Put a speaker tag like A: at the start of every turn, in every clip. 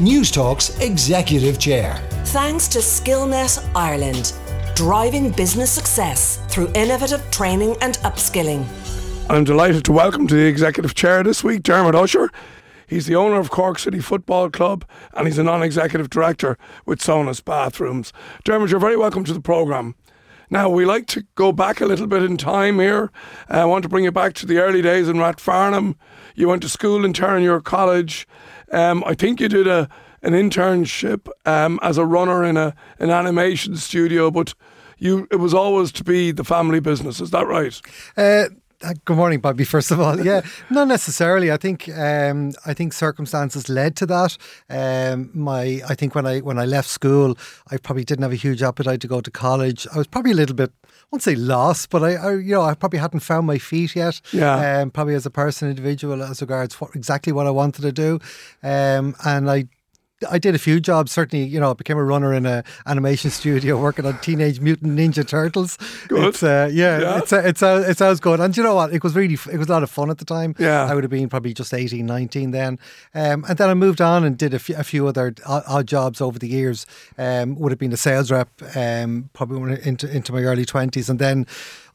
A: Newstalk's Executive Chair.
B: Thanks to Skillnet Ireland, driving business success through innovative training and upskilling.
C: I'm delighted to welcome to the Executive Chair this week Dermot Usher. He's the owner of Cork City Football Club and he's a non executive director with Sonas Bathrooms. Dermot, you're very welcome to the programme. Now, we like to go back a little bit in time here. Uh, I want to bring you back to the early days in Rathfarnham. You went to school in Terenure College. Um, I think you did a an internship um, as a runner in a an animation studio, but you it was always to be the family business. Is that right?
D: Uh, good morning, Bobby. First of all, yeah, not necessarily. I think um, I think circumstances led to that. Um, my I think when I when I left school, I probably didn't have a huge appetite to go to college. I was probably a little bit, I won't say lost, but I, I you know I probably hadn't found my feet yet.
C: Yeah.
D: Um, probably as a person, individual, as regards what, exactly what I wanted to do, um, and I I did a few jobs. Certainly, you know, I became a runner in a animation studio working on Teenage Mutant Ninja Turtles.
C: Good.
D: It's, uh, yeah,
C: Yeah.
D: it's uh, it's uh, it sounds good. And you know what? It was really it was a lot of fun at the time.
C: Yeah.
D: I would have been probably just 18, 19 then. Um, and then I moved on and did a few, a few other odd, odd jobs over the years. Um, would have been a sales rep, um, probably into into my early twenties, and then.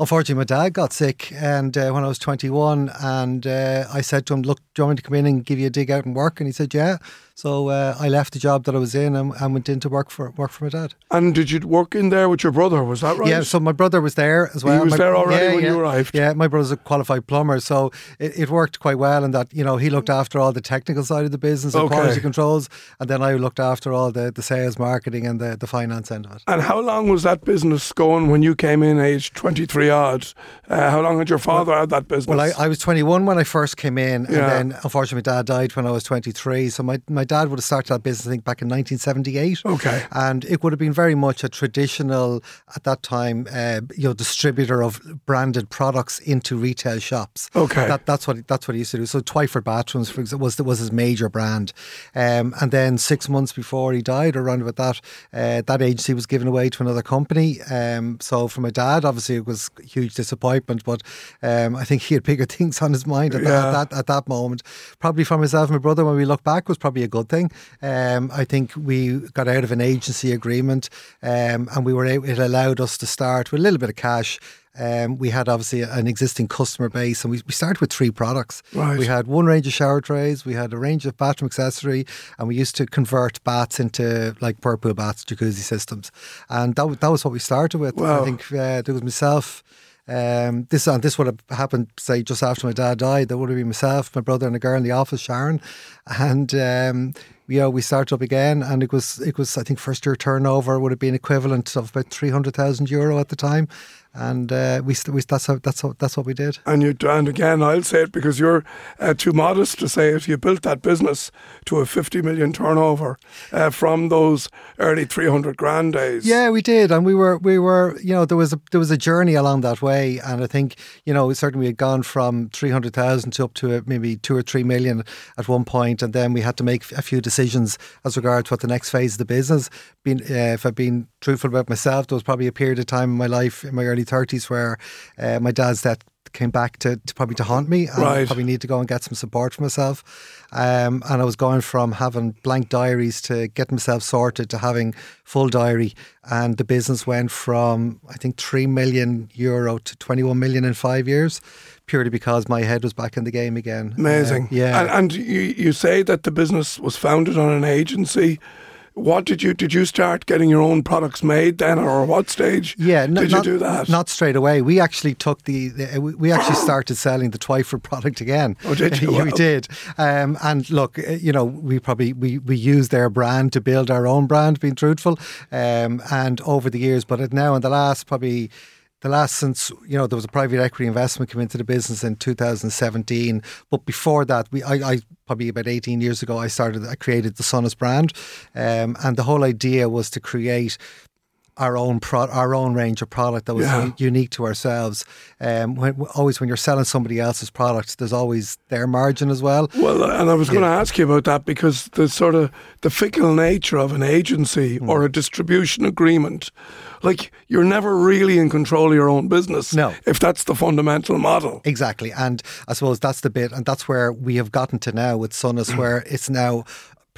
D: Unfortunately, my dad got sick, and uh, when I was 21, and uh, I said to him, "Look, do you want me to come in and give you a dig out and work?" And he said, "Yeah." So uh, I left the job that I was in and, and went in to work for work for my dad.
C: And did you work in there with your brother? Was that right?
D: Yeah, so my brother was there as well.
C: He was
D: My-
C: there already
D: yeah,
C: when you arrived?
D: Yeah, my brother's a qualified plumber, so it, it worked quite well in that, you know, he looked after all the technical side of the business and
C: Okay.
D: quality controls, and then I looked after all the, the sales, marketing, and the, the finance end of it.
C: And how long was that business going when you came in, aged 23 odd? Uh, how long had your father had that business?
D: Well, I, I was 21 when I first came in,
C: Yeah.
D: and then unfortunately my dad died when I was 23. So my, my dad would have started that business, I think, back in 1978.
C: Okay.
D: And it would have been very much a traditional, at that time, uh, you know, distributor of branded products into retail shops.
C: Okay.
D: That, that's what that's what he used to do. So Twyford Bathrooms, for example, was was his major brand. Um, and then six months before he died, around about that, uh, that agency was given away to another company. Um, so for my dad, obviously, it was a huge disappointment. But um, I think he had bigger things on his mind at,
C: Yeah.
D: that, at that at that moment. Probably for myself and my brother, when we look back, was probably a good thing. Um, I think we got out of an agency agreement, um, and we were able, it allowed us to start with a little bit of cash. Um, we had obviously an existing customer base, and we, we started with three products.
C: Right.
D: We had one range of shower trays, we had a range of bathroom accessory, and we used to convert baths into like whirlpool baths, jacuzzi systems, and that that was what we started with.
C: Wow.
D: I think uh, there was myself. Um, this and this would have happened, say, just after my dad died. There would have been myself, my brother, and a girl in the office, Sharon, and um, you know we started up again, and it was it was I think first year turnover would have been equivalent of about three hundred thousand euro at the time, and uh, we, we that's how that's how, that's what we did.
C: And you and again, I'll say it because you're uh, too modest to say it. You built that business to a 50 million turnover uh, from those early 300 grand days.
D: Yeah, we did, and we were we were you know there was a there was a journey along that way, and I think you know certainly we had gone from three hundred thousand to up to uh, maybe two or three million at one point, and then we had to make a few decisions as regards what the next phase of the business. Being uh, if I've been truthful about myself, there was probably a period of time in my life in my early thirties where uh, my dad's death came back to, to probably to haunt me and
C: Right.
D: probably need to go and get some support for myself um, and I was going from having blank diaries to getting myself sorted to having full diary and the business went from I think 3 million euro to 21 million in 5 years purely because my head was back in the game again
C: Amazing.
D: Uh, yeah
C: And, and you, you say that the business was founded on an agency. What did you did you start getting your own products made then, or what stage?
D: Yeah, no,
C: did
D: not,
C: you do that?
D: Not straight away. We actually took the, the we- we actually started selling the Twyford product again.
C: Oh, did you?
D: We did. Um, and look, uh, you know, we probably we we used their brand to build our own brand. Being truthful, um, and over the years, but now in the last probably. The last since you know there was a private equity investment came into the business in 2017, but before that, we I, I probably about 18 years ago I started I created the Sonas brand, um, and the whole idea was to create our own pro- our own range of product that was
C: Yeah.
D: unique to ourselves. Um, when, always when you're selling somebody else's products, there's always their margin as well.
C: Well, and I was going to ask you about that because the sort of the fickle nature of an agency
D: Hmm.
C: or a distribution agreement, like you're never really in control of your own business.
D: No.
C: if that's the fundamental model.
D: Exactly, and I suppose that's the bit, and that's where we have gotten to now with Sonas, where it's now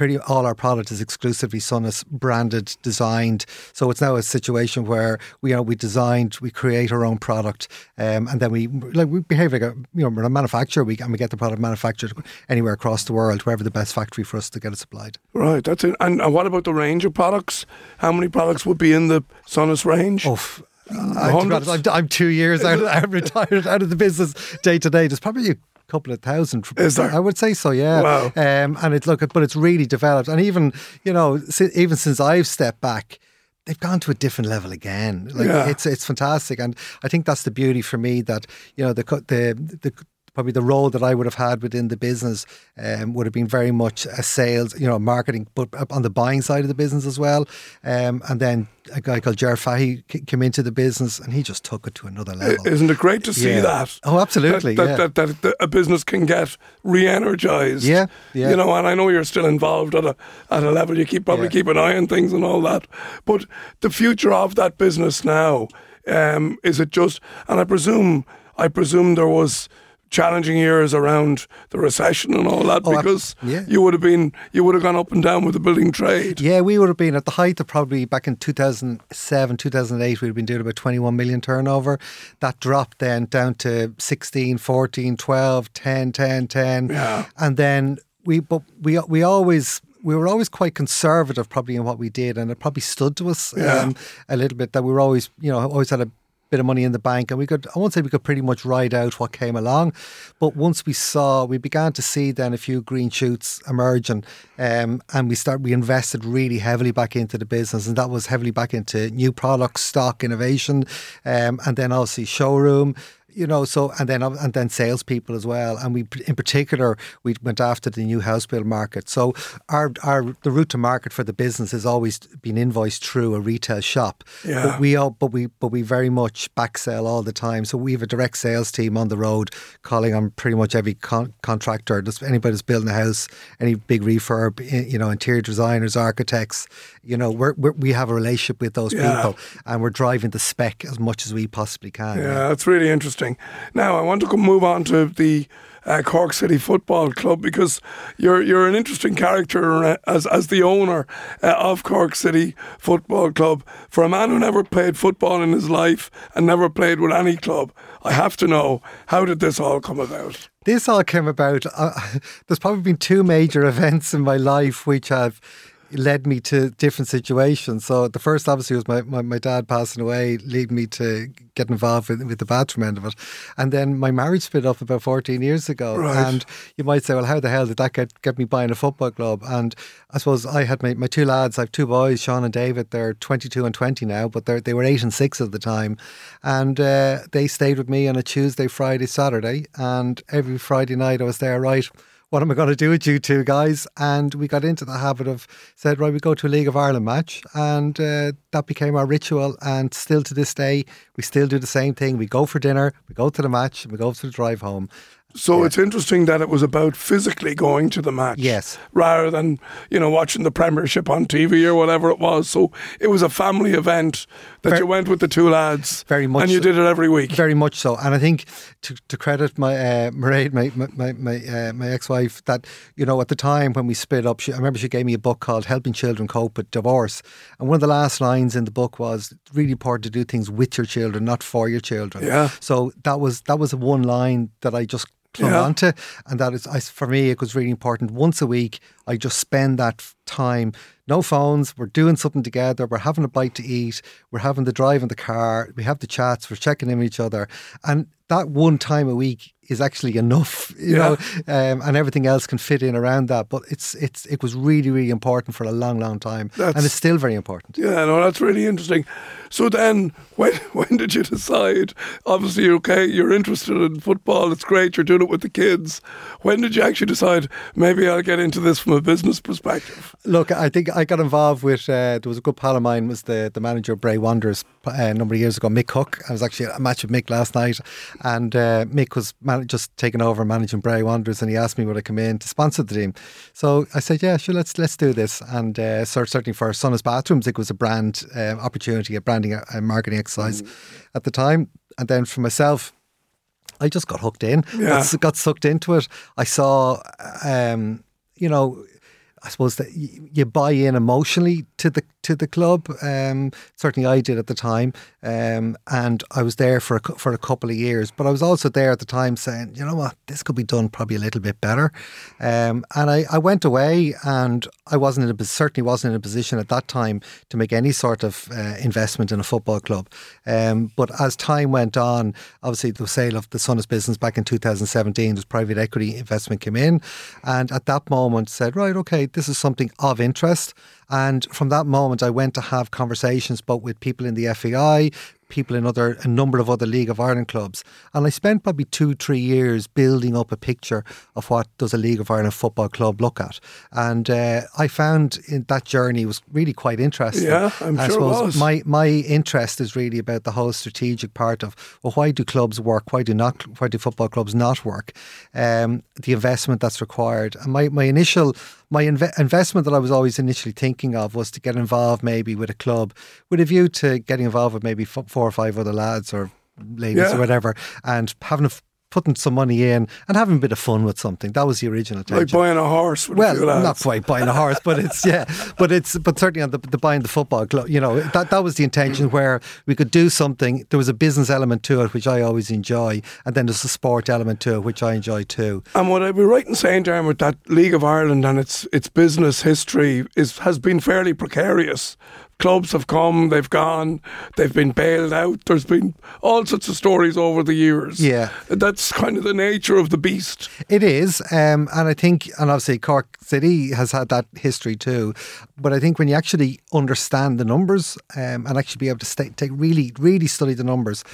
D: pretty all our product is exclusively Sonas branded, designed. So it's now a situation where we are we designed, we create our own product, um, and then we like we behave like a you know we're a manufacturer. We and we get the product manufactured anywhere across the world, wherever the best factory for us to get it supplied.
C: Right, that's it. And, and what about the range of products? How many products would be in the Sonas range?
D: Oh, f- be honest, I'm, I'm two years out. I'm retired out of the business day to day. There's probably couple of thousand.
C: Is there?
D: I would say so. Yeah.
C: Wow.
D: Um, and it's look, but it's really developed, and even you know, even since I've stepped back. They've gone to a different level again. Like
C: Yeah.
D: it's it's fantastic, and I think that's the beauty for me that you know the the the probably the role that I would have had within the business um, would have been very much a sales, you know, marketing, but on the buying side of the business as well. Um, and then a guy called Jer Fahy came into the business and he just took it to another level.
C: Isn't it great to see
D: Yeah.
C: that?
D: Oh, absolutely,
C: That,
D: yeah.
C: that, that, that a business can get re-energized.
D: Yeah, yeah.
C: You know, and I know you're still involved at a at a level. You keep probably
D: Yeah.
C: keep an eye on things and all that. But the future of that business now um, is it just? And I presume I presume there was challenging years around the recession and all that
D: Oh,
C: because
D: yeah.
C: you would have been you would have gone up and down with the building trade.
D: Yeah, we would have been at the height of probably back in 2007, 2008, we'd have been doing about 21 million turnover. That dropped then down to 16, 14, 12, 10, 10, 10.
C: Yeah.
D: And then we, but we, we always, we were always quite conservative probably in what we did and it probably stood to us
C: Yeah.
D: um, a little bit that we were always, you know, always had a bit of money in the bank and we could I won't say we could pretty much ride out what came along but once we saw we began to see then a few green shoots emerging um, and we start we invested really heavily back into the business and that was heavily back into new products stock innovation um, and then obviously showroom you know, so and then and then salespeople as well, and we in particular we went after the new house build market. So our our the route to market for the business has always been invoiced through a retail shop.
C: Yeah.
D: But we all but we but we very much back sell all the time. So we have a direct sales team on the road calling on pretty much every con- contractor, just anybody that's building a house, any big refurb, you know, interior designers, architects. You know, we're, we're, we have a relationship with those
C: Yeah.
D: people, and we're driving the spec as much as we possibly can.
C: Yeah, that's really interesting. Now I want to move on to the uh, Cork City Football Club because you're you're an interesting character uh, as as the owner uh, of Cork City Football Club. For a man who never played football in his life and never played with any club, I have to know how did this all come about?
D: This all came about. Uh, there's probably been two major events in my life which have led me to different situations. So the first, obviously, was my, my, my dad passing away, leading me to get involved with, with the bathroom end of it. And then my marriage split up about 14 years ago.
C: Right.
D: And you might say, well, how the hell did that get, get me buying a football club? And I suppose I had my, my two lads, I have two boys, Sean and David. They're 22 and 20 now, but they they were eight and six at the time. And uh, they stayed with me on a Tuesday, Friday, Saturday. And every Friday night I was there, right? What am I going to do with you two guys? And we got into the habit of said, right, we go to a League of Ireland match, and uh, that became our ritual. And still to this day, we still do the same thing. We go for dinner, we go to the match, we go to the drive home.
C: So it's interesting that it was about physically going to the match,
D: Yes.
C: rather than you know watching the Premiership on TV or whatever it was. So it was a family event that
D: Ver-
C: you went with the two lads,
D: Very much
C: and you
D: so.
C: did it every week.
D: Very much so, and I think to, to credit my uh, Mairead, my my my my, uh, my ex-wife, that you know at the time when we split up, she, I remember she gave me a book called "Helping Children Cope with Divorce," and one of the last lines in the book was really important to do things with your children, not for your children."
C: Yeah.
D: So that was that was one line that I just clung
C: Yeah.
D: onto, and that is I, for me it was really important. Once a week, I just spend that time. No phones. We're doing something together. We're having a bite to eat. We're having the drive in the car. We have the chats. We're checking in with each other, and that one time a week is actually enough, you
C: Yeah.
D: know, um, and everything else can fit in around that. But it's it's it was really really important for a long long time,
C: That's-
D: and it's still very important.
C: Yeah, no, that's really interesting. So then, when when did you decide? Obviously, you're okay, you're interested in football. It's great. You're doing it with the kids. When did you actually decide? Maybe I'll get into this from a business perspective.
D: Look, I think I got involved with. Uh, there was a good pal of mine was the, the manager of Bray Wanderers uh, a number of years ago, Mick Cook. I was actually at a match with Mick last night, and uh, Mick was man- just taking over managing Bray Wanderers, and he asked me would I come in to sponsor the team. So I said, yeah, sure, let's let's do this. And uh, so certainly for Sonas Bathrooms, it was a brand uh, opportunity, a branding, a, a marketing exercise at the time. And then for myself. I just got hooked in,
C: Yeah.
D: got, got sucked into it. I saw, um, you know, I suppose that you buy in emotionally to the to the club. Um, certainly, I did at the time, um, and I was there for a, for a couple of years. But I was also there at the time saying, you know what, this could be done probably a little bit better. Um, and I, I went away, and I wasn't in a certainly wasn't in a position at that time to make any sort of uh, investment in a football club. Um, but as time went on, obviously the sale of the Sonas business back in 2017, this private equity investment came in, and at that moment said, right, okay this is something of interest. And from that moment, I went to have conversations both with people in the FAI, people in other a number of other League of Ireland clubs. And I spent probably two, three years building up a picture of what does a League of Ireland football club look at. And uh, I found in that journey was really quite interesting.
C: Yeah, I'm
D: I
C: sure was.
D: my my interest is really about the whole strategic part of well, why do clubs work? Why do not? Why do football clubs not work? Um, the investment that's required. And my my initial my inve- investment that I was always initially thinking of was to get involved maybe with a club with a view to getting involved with maybe four or five other lads or ladies
C: Yeah.
D: or whatever and having a f- putting some money in and having a bit of fun with something. That was the original intention.
C: Like buying a horse with
D: well, not quite buying a horse, but it's yeah, but it's but certainly on the, the buying the football club. You know that that was the intention mm. where we could do something. There was a business element to it, which I always enjoy, and then there's a sport element to it, which I enjoy too.
C: And what I'd be right in saying, Dermot, that League of Ireland and its its business history is has been fairly precarious. Clubs have come, they've gone, they've been bailed out. There's been all sorts of stories over the years.
D: Yeah.
C: that's kind of the nature of the beast.
D: It is, um, and I think, and obviously Cork City has had that history too. But I think when you actually understand the numbers um, and actually be able to stay, take really, really study the numbers,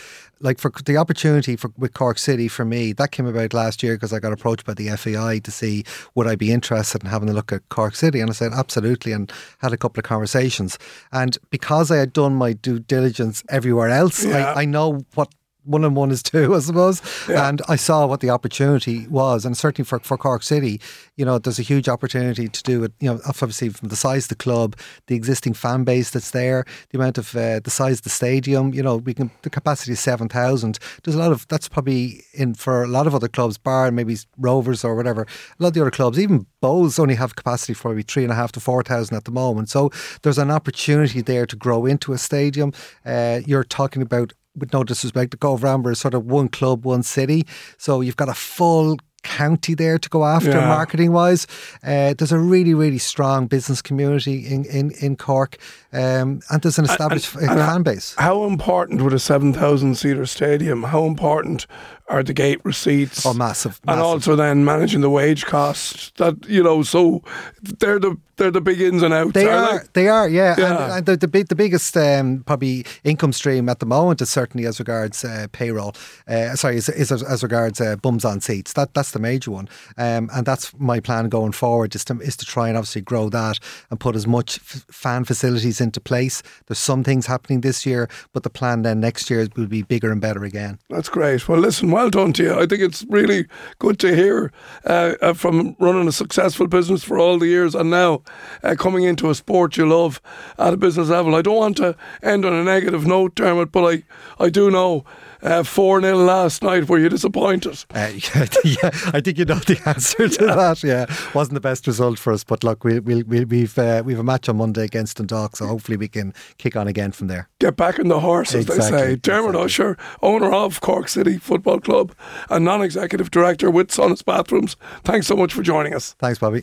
D: like for the opportunity for with Cork City for me, that came about last year because I got approached by the FAI to see would I be interested in having a look at Cork City, and I said absolutely, and had a couple of conversations. And because I had done my due diligence everywhere else,
C: Yeah.
D: I, I know what one and one is two, I suppose.
C: Yeah.
D: And I saw what the opportunity was, and certainly for, for Cork City, you know, there's a huge opportunity to do it. You know, obviously from the size of the club, the existing fan base that's there, the amount of uh, the size of the stadium. You know, we can the capacity is seven thousand. There's a lot of that's probably in for a lot of other clubs, bar maybe Rovers or whatever. A lot of the other clubs, even Bohs, only have capacity for maybe three and a half to four thousand at the moment. So there's an opportunity there to grow into a stadium. Uh, you're talking about with no disrespect, the Cobh Ramblers is sort of one club, one city. So you've got a full county there to go after
C: Yeah.
D: marketing wise. Uh, there's a really, really strong business community in, in, in Cork. Um, and there's an established
C: and- and-
D: fan base.
C: How important would a 7,000 seater stadium, how important are the gate receipts?
D: Oh, massive,
C: And also then managing the wage costs. That, you know, so they're the they're the big ins and outs.
D: They
C: are
D: are, they are, yeah.
C: Yeah.
D: And, and the the, big, the biggest um, probably income stream at the moment is certainly as regards uh, payroll. Uh, sorry, is, is as, as regards uh, bums on seats. That that's the major one, um, and that's my plan going forward is to is to try and obviously grow that and put as much f- fan facilities into place. There's some things happening this year, but the plan then next year will be bigger and better again.
C: That's great. Well, listen, well done to you. I think it's really good to hear uh, uh, from running a successful business for all the years and now uh, coming into a sport you love at a business level. I don't want to end on a negative note, Dermot, but I, I do know uh, 4 0 last night. Were you disappointed?
D: Uh, yeah, I think you know the answer to that. Yeah, wasn't the best result for us, but look, we, we, we, we've uh, we've a match on Monday against Dundalk, so hopefully we can kick on again from there.
C: Get back in the horse, as they say. Dermot
D: exactly.
C: Usher, owner of Cork City Football Club and non executive director with Sonas Bathrooms. Thanks so much for joining us.
D: Thanks, Bobby.